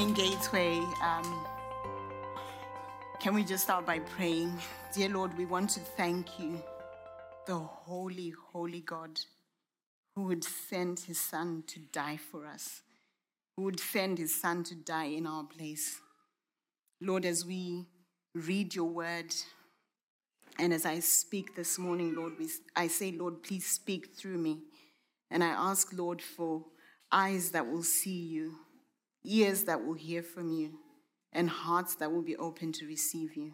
morning, Gateway. Um, can we just start by praying? Dear Lord, we want to thank you, the holy, holy God, who would send his son to die for us, who would send his son to die in our place. Lord, as we read your word, and as I speak this morning, Lord, we, I say, Lord, please speak through me. And I ask, Lord, for eyes that will see you, ears that will hear from you, and hearts that will be open to receive you.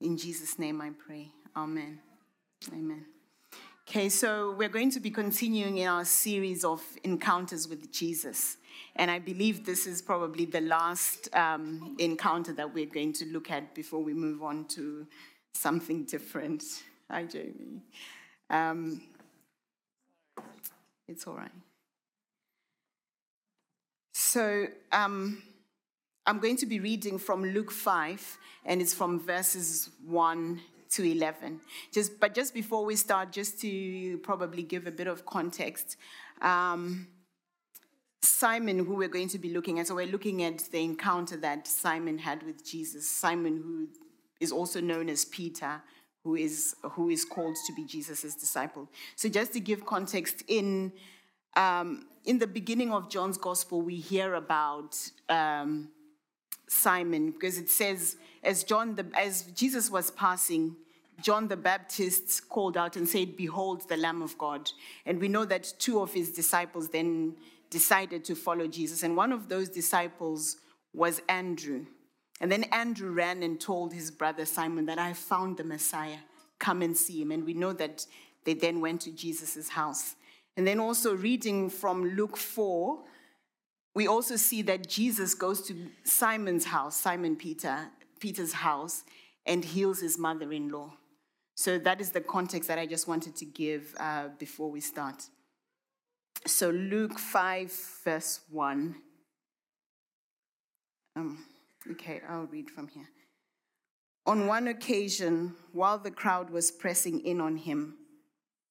In Jesus' name I pray. Amen. Amen. Okay, so we're going to be continuing in our series of encounters with Jesus. And I believe this is probably the last um, encounter that we're going to look at before we move on to something different. Hi, Jamie. Um, it's all right. So um, I'm going to be reading from Luke 5, and it's from verses 1 to 11. Just, but just before we start, just to probably give a bit of context, um, Simon, who we're going to be looking at, so we're looking at the encounter that Simon had with Jesus. Simon, who is also known as Peter, who is, who is called to be Jesus' disciple. So just to give context, in um, in the beginning of John's gospel, we hear about um, Simon because it says, as John, the, as Jesus was passing, John the Baptist called out and said, "Behold, the Lamb of God." And we know that two of his disciples then decided to follow Jesus, and one of those disciples was Andrew. And then Andrew ran and told his brother Simon that I found the Messiah. Come and see him. And we know that they then went to Jesus' house. And then also reading from Luke 4, we also see that Jesus goes to Simon's house, Simon Peter, Peter's house, and heals his mother-in-law. So that is the context that I just wanted to give uh, before we start. So Luke 5, verse 1. Um, okay, I'll read from here. On one occasion, while the crowd was pressing in on him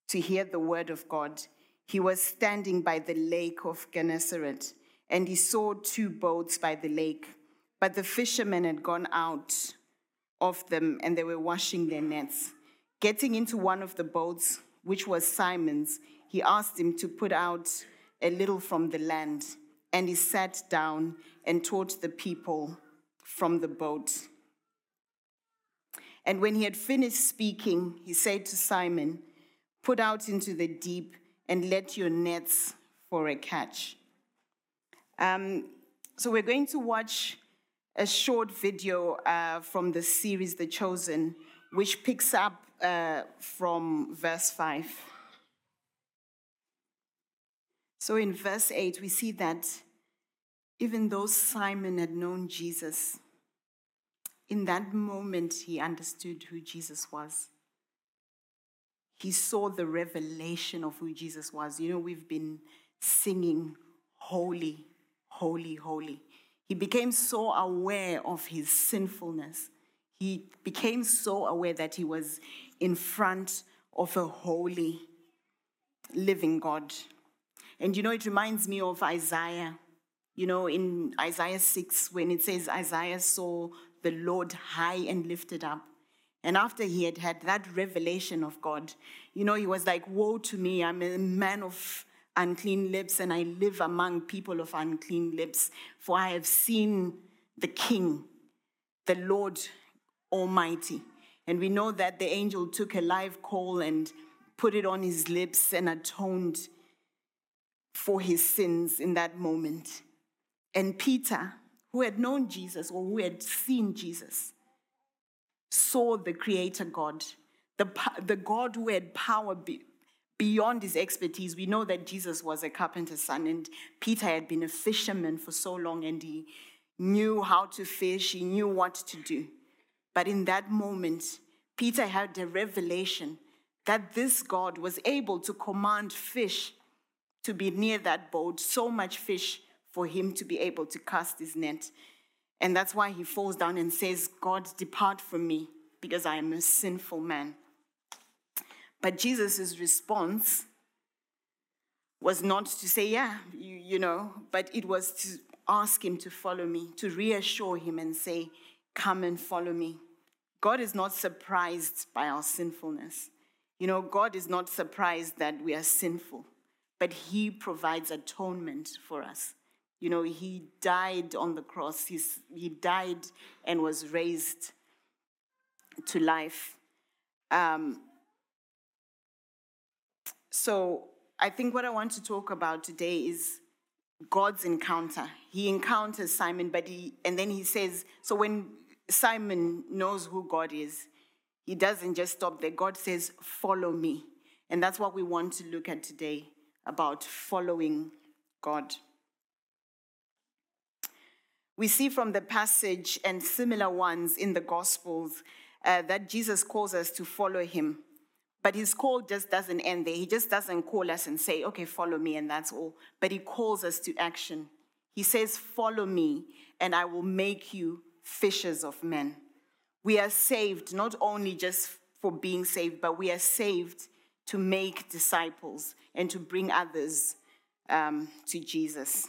to hear the word of God, he was standing by the lake of Gennesaret, and he saw two boats by the lake. But the fishermen had gone out of them, and they were washing their nets. Getting into one of the boats, which was Simon's, he asked him to put out a little from the land. And he sat down and taught the people from the boat. And when he had finished speaking, he said to Simon, Put out into the deep and let your nets for a catch. Um, so we're going to watch a short video uh, from the series The Chosen, which picks up uh, from verse 5. So in verse 8, we see that even though Simon had known Jesus, in that moment he understood who Jesus was he saw the revelation of who Jesus was. You know, we've been singing, Holy, Holy, Holy. He became so aware of his sinfulness. He became so aware that he was in front of a holy, living God. And you know, it reminds me of Isaiah. You know, in Isaiah 6, when it says Isaiah saw the Lord high and lifted up and after he had had that revelation of God, you know, he was like, Woe to me, I'm a man of unclean lips, and I live among people of unclean lips, for I have seen the King, the Lord Almighty. And we know that the angel took a live coal and put it on his lips and atoned for his sins in that moment. And Peter, who had known Jesus or who had seen Jesus, saw the creator God, the, the God who had power be, beyond his expertise. We know that Jesus was a carpenter's son, and Peter had been a fisherman for so long, and he knew how to fish, he knew what to do. But in that moment, Peter had a revelation that this God was able to command fish to be near that boat, so much fish for him to be able to cast his net. And that's why he falls down and says, God, depart from me, because I am a sinful man. But Jesus' response was not to say, yeah, you, you know, but it was to ask him to follow me, to reassure him and say, Come and follow me. God is not surprised by our sinfulness. You know, God is not surprised that we are sinful, but He provides atonement for us. You know, He died on the cross, He's, He died and was raised to life. Um, so, I think what I want to talk about today is God's encounter. He encounters Simon, but he, and then he says, so when Simon knows who God is, he doesn't just stop there. God says, Follow me. And that's what we want to look at today about following God. We see from the passage and similar ones in the Gospels uh, that Jesus calls us to follow him. But his call just doesn't end there. He just doesn't call us and say, okay, follow me, and that's all. But he calls us to action. He says, Follow me, and I will make you fishers of men. We are saved not only just for being saved, but we are saved to make disciples and to bring others um, to Jesus.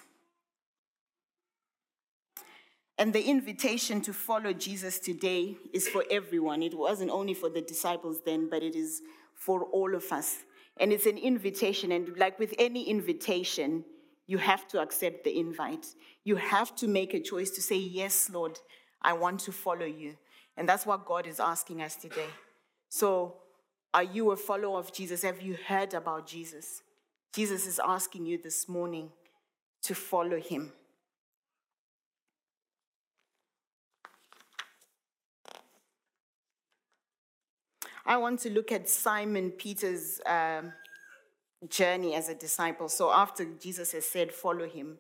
And the invitation to follow Jesus today is for everyone. It wasn't only for the disciples then, but it is for all of us. And it's an invitation. And like with any invitation, you have to accept the invite. You have to make a choice to say, Yes, Lord, I want to follow you. And that's what God is asking us today. So, are you a follower of Jesus? Have you heard about Jesus? Jesus is asking you this morning to follow him. I want to look at Simon Peter's um, journey as a disciple. So, after Jesus has said, Follow him,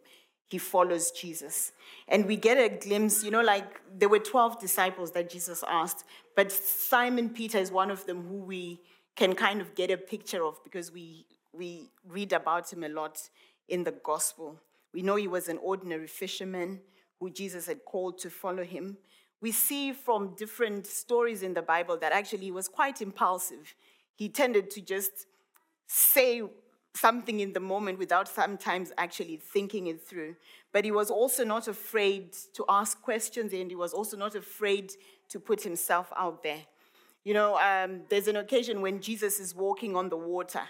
he follows Jesus. And we get a glimpse, you know, like there were 12 disciples that Jesus asked, but Simon Peter is one of them who we can kind of get a picture of because we, we read about him a lot in the gospel. We know he was an ordinary fisherman who Jesus had called to follow him. We see from different stories in the Bible that actually he was quite impulsive. He tended to just say something in the moment without sometimes actually thinking it through. But he was also not afraid to ask questions and he was also not afraid to put himself out there. You know, um, there's an occasion when Jesus is walking on the water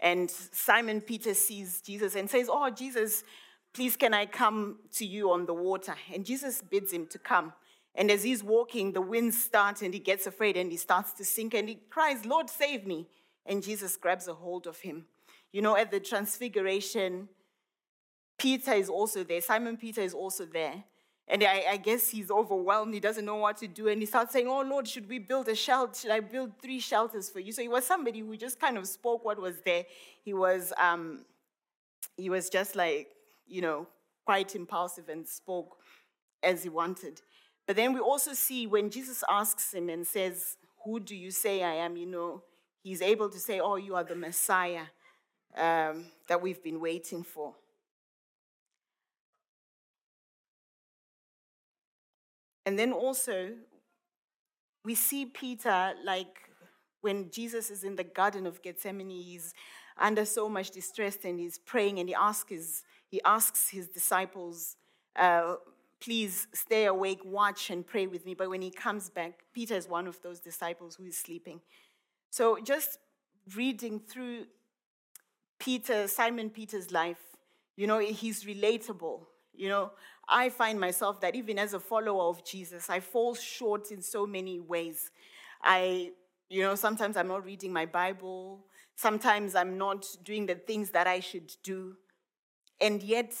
and Simon Peter sees Jesus and says, Oh, Jesus, please can I come to you on the water? And Jesus bids him to come. And as he's walking, the wind starts and he gets afraid and he starts to sink and he cries, Lord, save me. And Jesus grabs a hold of him. You know, at the transfiguration, Peter is also there. Simon Peter is also there. And I, I, guess he's overwhelmed. He doesn't know what to do. And he starts saying, Oh, Lord, should we build a shelter? Should I build three shelters for you? So he was somebody who just kind of spoke what was there. He was, um, he was just like, you know, quite impulsive and spoke as he wanted. But then we also see when Jesus asks him and says, Who do you say I am? You know, he's able to say, Oh, you are the Messiah um, that we've been waiting for. And then also, we see Peter, like when Jesus is in the Garden of Gethsemane, he's under so much distress and he's praying and he asks his, he asks his disciples, uh, please stay awake, watch, and pray with me. But when he comes back, Peter is one of those disciples who is sleeping. So just reading through Peter, Simon Peter's life, you know, he's relatable. You know, I find myself that even as a follower of Jesus, I fall short in so many ways. I, you know, sometimes I'm not reading my Bible, sometimes I'm not doing the things that I should do. And yet,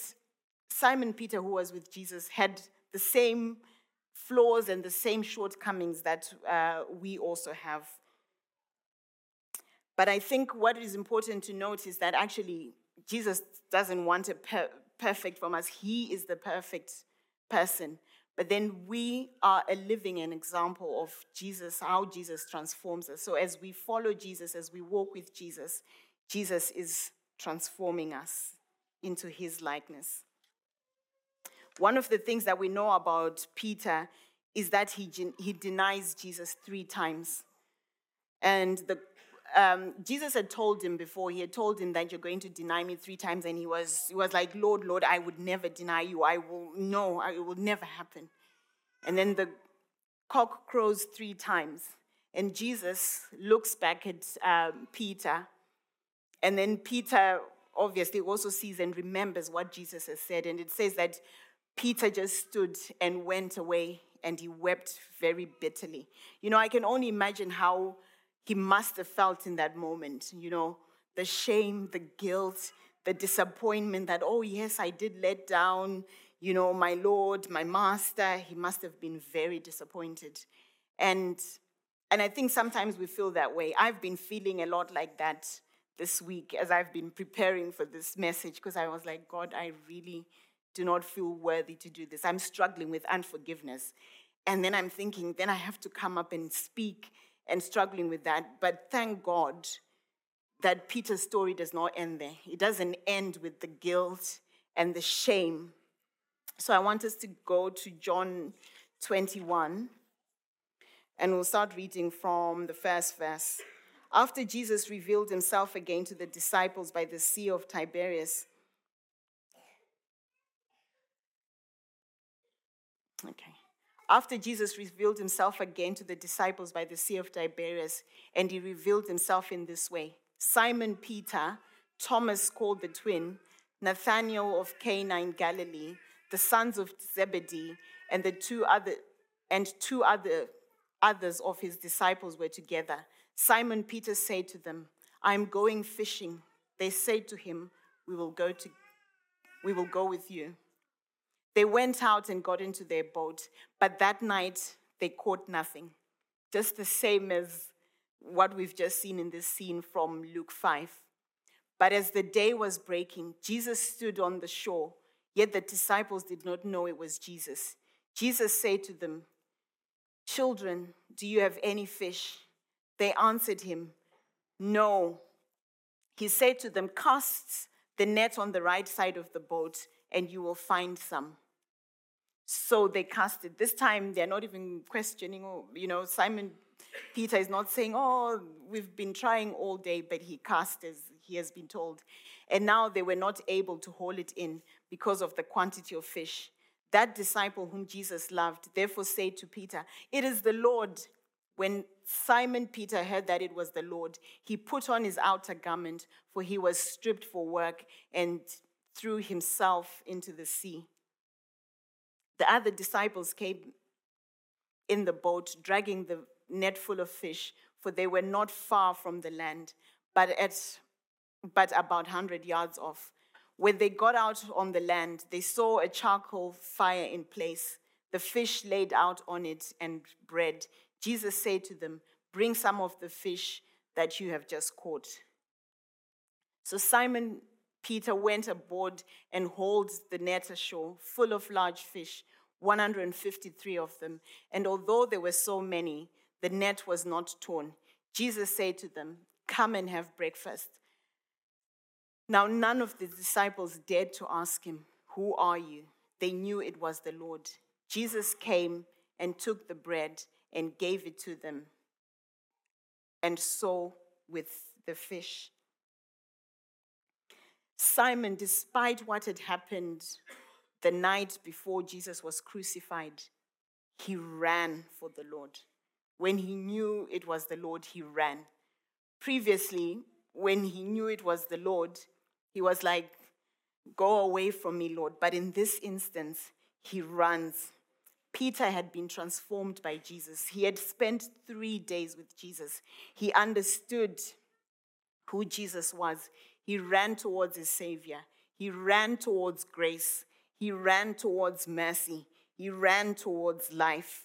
Simon Peter, who was with Jesus, had the same flaws and the same shortcomings that uh, we also have. But I think what is important to note is that actually Jesus doesn't want a per- perfect from us. He is the perfect person. But then we are a living an example of Jesus, how Jesus transforms us. So as we follow Jesus, as we walk with Jesus, Jesus is transforming us into his likeness. One of the things that we know about Peter is that he, he denies Jesus three times. And the um, Jesus had told him before, he had told him that you're going to deny me three times, and he was, he was like, Lord, Lord, I would never deny you. I will, no, it will never happen. And then the cock crows three times, and Jesus looks back at um, Peter, and then Peter obviously also sees and remembers what Jesus has said, and it says that Peter just stood and went away and he wept very bitterly. You know, I can only imagine how he must have felt in that moment, you know, the shame, the guilt, the disappointment that, oh, yes, I did let down, you know, my Lord, my Master. He must have been very disappointed. And, and I think sometimes we feel that way. I've been feeling a lot like that this week as I've been preparing for this message because I was like, God, I really do not feel worthy to do this. I'm struggling with unforgiveness. And then I'm thinking, then I have to come up and speak and struggling with that. But thank God that Peter's story does not end there. It doesn't end with the guilt and the shame. So I want us to go to John 21, and we'll start reading from the first verse. After Jesus revealed himself again to the disciples by the Sea of Tiberias, okay. After Jesus revealed himself again to the disciples by the Sea of Tiberias, and he revealed himself in this way Simon Peter, Thomas called the twin, Nathanael of Cana in Galilee, the sons of Zebedee, and the two other and two other others of his disciples were together. Simon Peter said to them, I am going fishing. They said to him, We will go to we will go with you. They went out and got into their boat, but that night they caught nothing. Just the same as what we've just seen in this scene from Luke 5. But as the day was breaking, Jesus stood on the shore, yet the disciples did not know it was Jesus. Jesus said to them, Children, do you have any fish? They answered him, No. He said to them, Cast the net on the right side of the boat, and you will find some. So they cast it. This time they're not even questioning, you know, Simon Peter is not saying, Oh, we've been trying all day, but he cast as he has been told. And now they were not able to hold it in because of the quantity of fish. That disciple whom Jesus loved therefore said to Peter, It is the Lord. When Simon Peter heard that it was the Lord, he put on his outer garment, for he was stripped for work, and threw himself into the sea. The other disciples came in the boat, dragging the net full of fish, for they were not far from the land, but at but about 100 yards off. When they got out on the land, they saw a charcoal fire in place, the fish laid out on it, and bread. Jesus said to them, Bring some of the fish that you have just caught. So Simon Peter went aboard and hauled the net ashore, full of large fish, 153 of them. And although there were so many, the net was not torn. Jesus said to them, Come and have breakfast. Now, none of the disciples dared to ask him, Who are you? They knew it was the Lord. Jesus came and took the bread and gave it to them, and so with the fish. Simon, despite what had happened the night before Jesus was crucified, he ran for the Lord. When he knew it was the Lord, he ran. Previously, when he knew it was the Lord, he was like, Go away from me, Lord. But in this instance, he runs. Peter had been transformed by Jesus. He had spent three days with Jesus. He understood who Jesus was. He ran towards his Savior. He ran towards grace. He ran towards mercy. He ran towards life.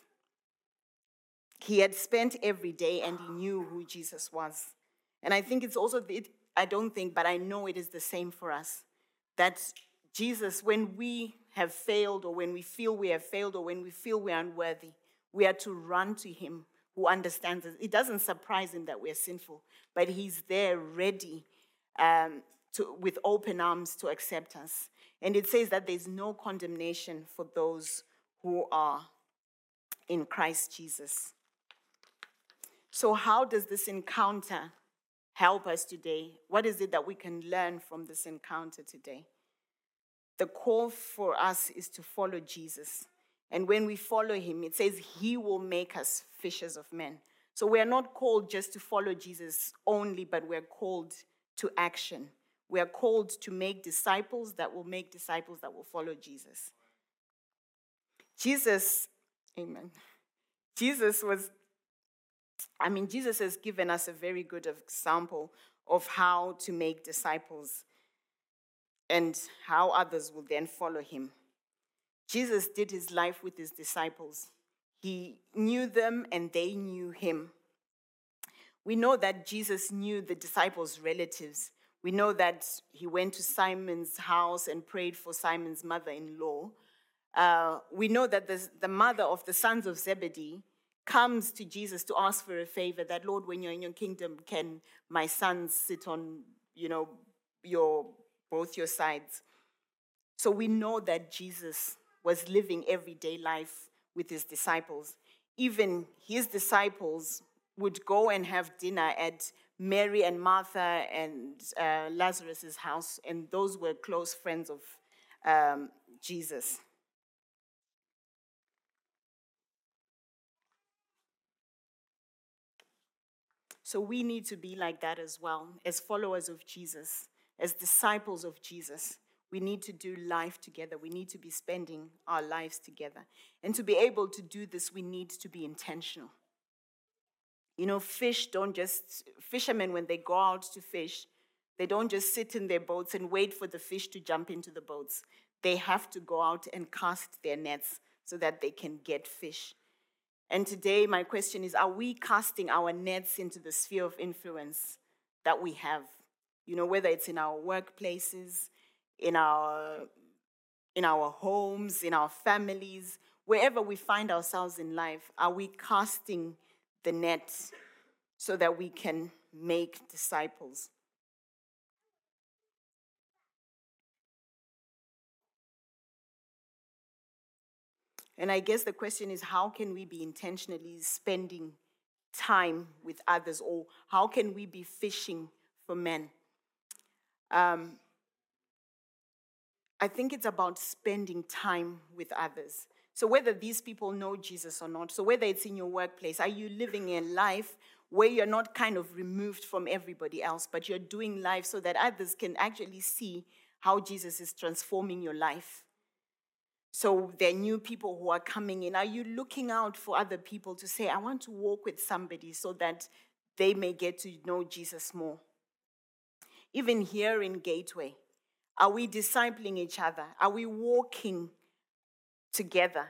He had spent every day and he knew who Jesus was. And I think it's also, I don't think, but I know it is the same for us. That Jesus, when we have failed or when we feel we have failed or when we feel we are unworthy, we are to run to him who understands us. It doesn't surprise him that we are sinful, but he's there ready um, to, with open arms to accept us. And it says that there's no condemnation for those who are in Christ Jesus. So, how does this encounter help us today? What is it that we can learn from this encounter today? The call for us is to follow Jesus. And when we follow him, it says he will make us fishers of men. So we are not called just to follow Jesus only, but we're called to action. We are called to make disciples that will make disciples that will follow Jesus. Jesus, amen. Jesus was, I mean, Jesus has given us a very good example of how to make disciples and how others will then follow him. Jesus did his life with his disciples. He knew them and they knew him. We know that Jesus knew the disciples' relatives. We know that he went to Simon's house and prayed for Simon's mother in law. Uh, we know that the, the mother of the sons of Zebedee comes to Jesus to ask for a favor that, Lord, when you're in your kingdom, can my sons sit on, you know, your both your sides? So we know that Jesus was living everyday life with his disciples. Even his disciples would go and have dinner at Mary and Martha and uh, Lazarus's house, and those were close friends of um, Jesus. So we need to be like that as well, as followers of Jesus, as disciples of Jesus. We need to do life together. We need to be spending our lives together. And to be able to do this, we need to be intentional. You know, fish don't just, fishermen, when they go out to fish, they don't just sit in their boats and wait for the fish to jump into the boats. They have to go out and cast their nets so that they can get fish. And today, my question is Are we casting our nets into the sphere of influence that we have? You know, whether it's in our workplaces, in our, in our homes, in our families, wherever we find ourselves in life, are we casting the net so that we can make disciples? And I guess the question is how can we be intentionally spending time with others, or how can we be fishing for men? Um, I think it's about spending time with others. So, whether these people know Jesus or not, so whether it's in your workplace, are you living a life where you're not kind of removed from everybody else, but you're doing life so that others can actually see how Jesus is transforming your life? So there are new people who are coming in. Are you looking out for other people to say, I want to walk with somebody so that they may get to know Jesus more? Even here in Gateway, are we discipling each other? Are we walking together?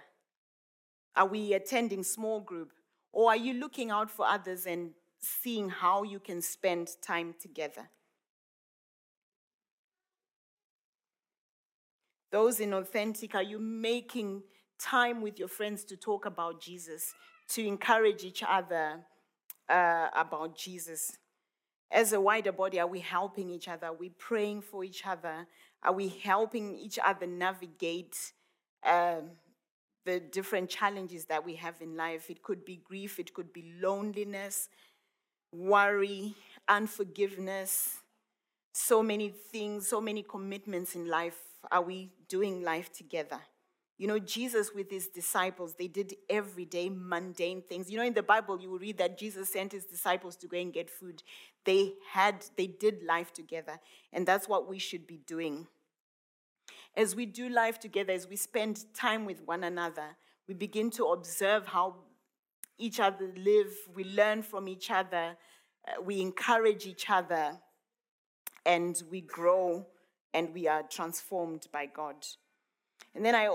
Are we attending small group? Or are you looking out for others and seeing how you can spend time together? Those in Authentic, are you making time with your friends to talk about Jesus, to encourage each other uh, about Jesus? As a wider body, are we helping each other? Are we praying for each other? Are we helping each other navigate um, the different challenges that we have in life? It could be grief, it could be loneliness, worry, unforgiveness, so many things, so many commitments in life are we doing life together? You know, Jesus with his disciples, they did everyday mundane things. You know, in the Bible, you will read that Jesus sent his disciples to go and get food. They had, they did life together. And that's what we should be doing. As we do life together, as we spend time with one another, we begin to observe how each other live, we learn from each other, uh, we encourage each other, and we grow and we are transformed by God. And then I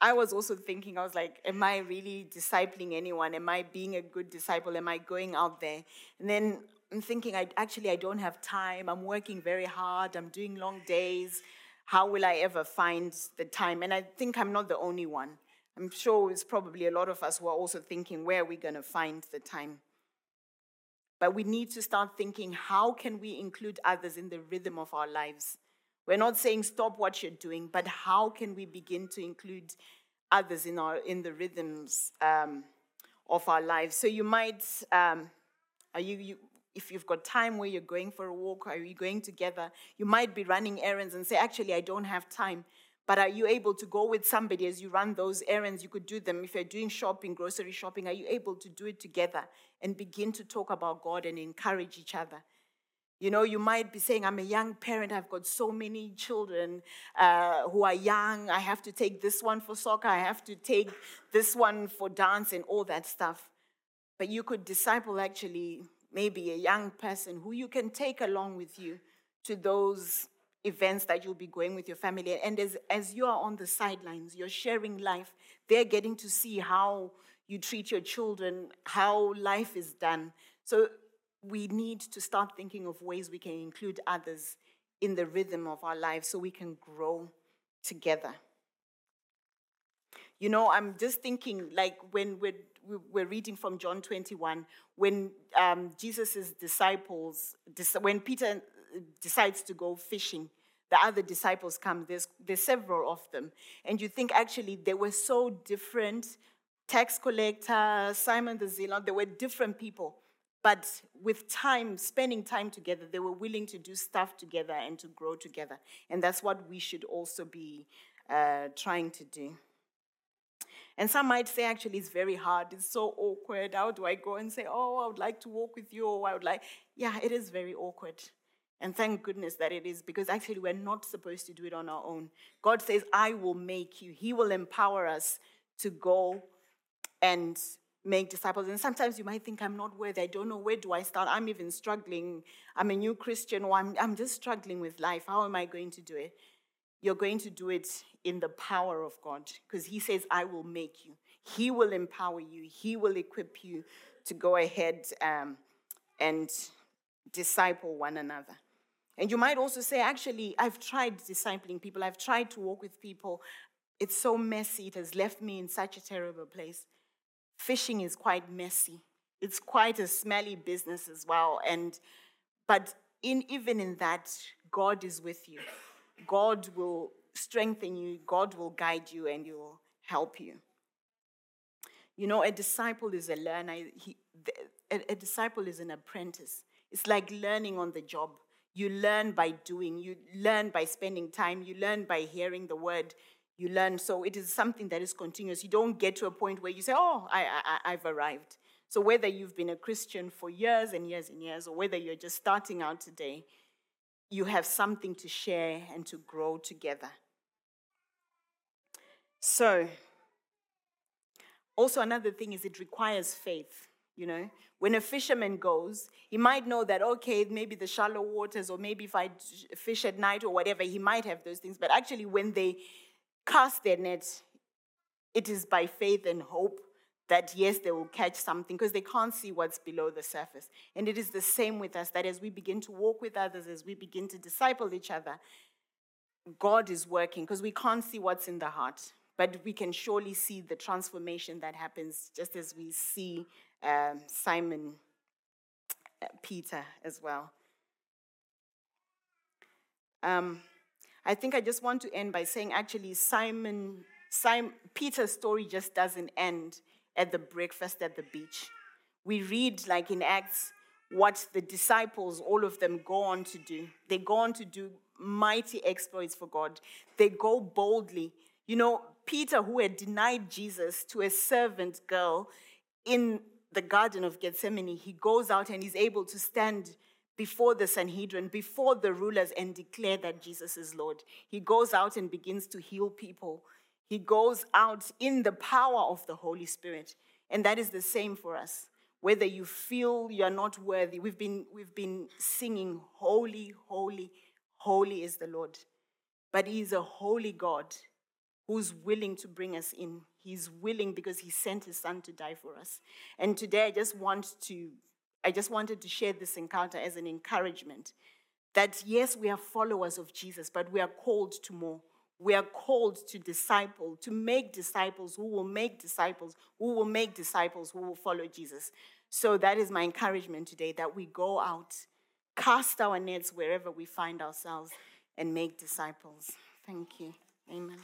I was also thinking, I was like, am I really discipling anyone? Am I being a good disciple? Am I going out there? And then I'm thinking, I, actually, I don't have time. I'm working very hard. I'm doing long days. How will I ever find the time? And I think I'm not the only one. I'm sure it's probably a lot of us who are also thinking, where are we going to find the time? But we need to start thinking, how can we include others in the rhythm of our lives? We're not saying stop what you're doing, but how can we begin to include others in, our, in the rhythms um, of our lives? So you might, um, are you, you, if you've got time where you're going for a walk or you're going together, you might be running errands and say, Actually, I don't have time. But are you able to go with somebody as you run those errands? You could do them. If you're doing shopping, grocery shopping, are you able to do it together and begin to talk about God and encourage each other? You know, you might be saying, I'm a young parent, I've got so many children uh, who are young. I have to take this one for soccer, I have to take this one for dance and all that stuff. But you could disciple actually maybe a young person who you can take along with you to those events that you'll be going with your family. And as, as you are on the sidelines, you're sharing life, they're getting to see how you treat your children, how life is done. So we need to start thinking of ways we can include others in the rhythm of our lives so we can grow together. You know, I'm just thinking like when we're, we're reading from John 21, when um, Jesus' disciples, when Peter decides to go fishing, the other disciples come, there's, there's several of them. And you think actually they were so different tax collector, Simon the Zealot, they were different people. But with time, spending time together, they were willing to do stuff together and to grow together. And that's what we should also be uh, trying to do. And some might say, actually, it's very hard. It's so awkward. How do I go and say, oh, I would like to walk with you, or I would like. Yeah, it is very awkward. And thank goodness that it is, because actually, we're not supposed to do it on our own. God says, I will make you, He will empower us to go and make disciples. And sometimes you might think, I'm not worthy. I don't know where do I start. I'm even struggling. I'm a new Christian, or I'm, I'm just struggling with life. How am I going to do it? You're going to do it in the power of God because He says, I will make you. He will empower you. He will equip you to go ahead um, and disciple one another. And you might also say, actually, I've tried discipling people, I've tried to walk with people. It's so messy, it has left me in such a terrible place fishing is quite messy. It's quite a smelly business as well. And but in even in that, God is with you. God will strengthen you, God will guide you, and He will help you. You know, a disciple is a learner. He, a, a disciple is an apprentice. It's like learning on the job. You learn by doing, you learn by spending time, you learn by hearing the word, you learn. So it is something that is continuous. You don't get to a point where you say, oh, I, I, I've arrived. So whether you've been a Christian for years and years and years, or whether you're just starting out today, you have something to share and to grow together. So, also another thing is it requires faith. You know, when a fisherman goes, he might know that, okay, maybe the shallow waters, or maybe if I fish at night or whatever, he might have those things. But actually, when they cast their net, it is by faith and hope that yes, they will catch something because they can't see what's below the surface. And it is the same with us that as we begin to walk with others, as we begin to disciple each other, God is working because we can't see what's in the heart, but we can surely see the transformation that happens just as we see um, Simon uh, Peter as well. Um, I think I just want to end by saying actually Simon, Simon Peter's story just doesn't end at the breakfast at the beach. We read like in Acts what the disciples, all of them, go on to do. They go on to do mighty exploits for God. They go boldly. You know, Peter, who had denied Jesus to a servant girl in the Garden of Gethsemane, he goes out and he's able to stand before the Sanhedrin, before the rulers, and declare that Jesus is Lord. He goes out and begins to heal people. He goes out in the power of the Holy Spirit. And that is the same for us. Whether you feel you're not worthy, we've been, we've been singing, Holy, Holy, Holy is the Lord. But He is a holy God who's willing to bring us in. He's willing because He sent His Son to die for us. And today I just want to I just wanted to share this encounter as an encouragement that yes, we are followers of Jesus, but we are called to more. We are called to disciple, to make disciples who will make disciples, who will make disciples who will follow Jesus. So that is my encouragement today that we go out, cast our nets wherever we find ourselves, and make disciples. Thank you. Amen.